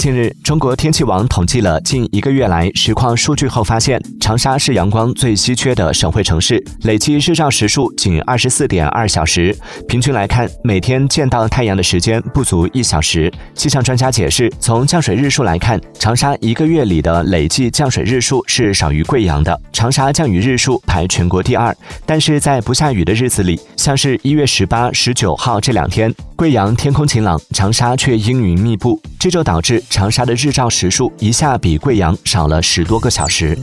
近日，中国天气网统计了近一个月来实况数据后发现，长沙是阳光最稀缺的省会城市，累计日照时数仅二十四点二小时，平均来看，每天见到太阳的时间不足一小时。气象专家解释，从降水日数来看，长沙一个月里的累计降水日数是少于贵阳的，长沙降雨日数排全国第二。但是在不下雨的日子里，像是一月十八、十九号这两天，贵阳天空晴朗，长沙却阴云密布，这就导致。长沙的日照时数一下比贵阳少了十多个小时。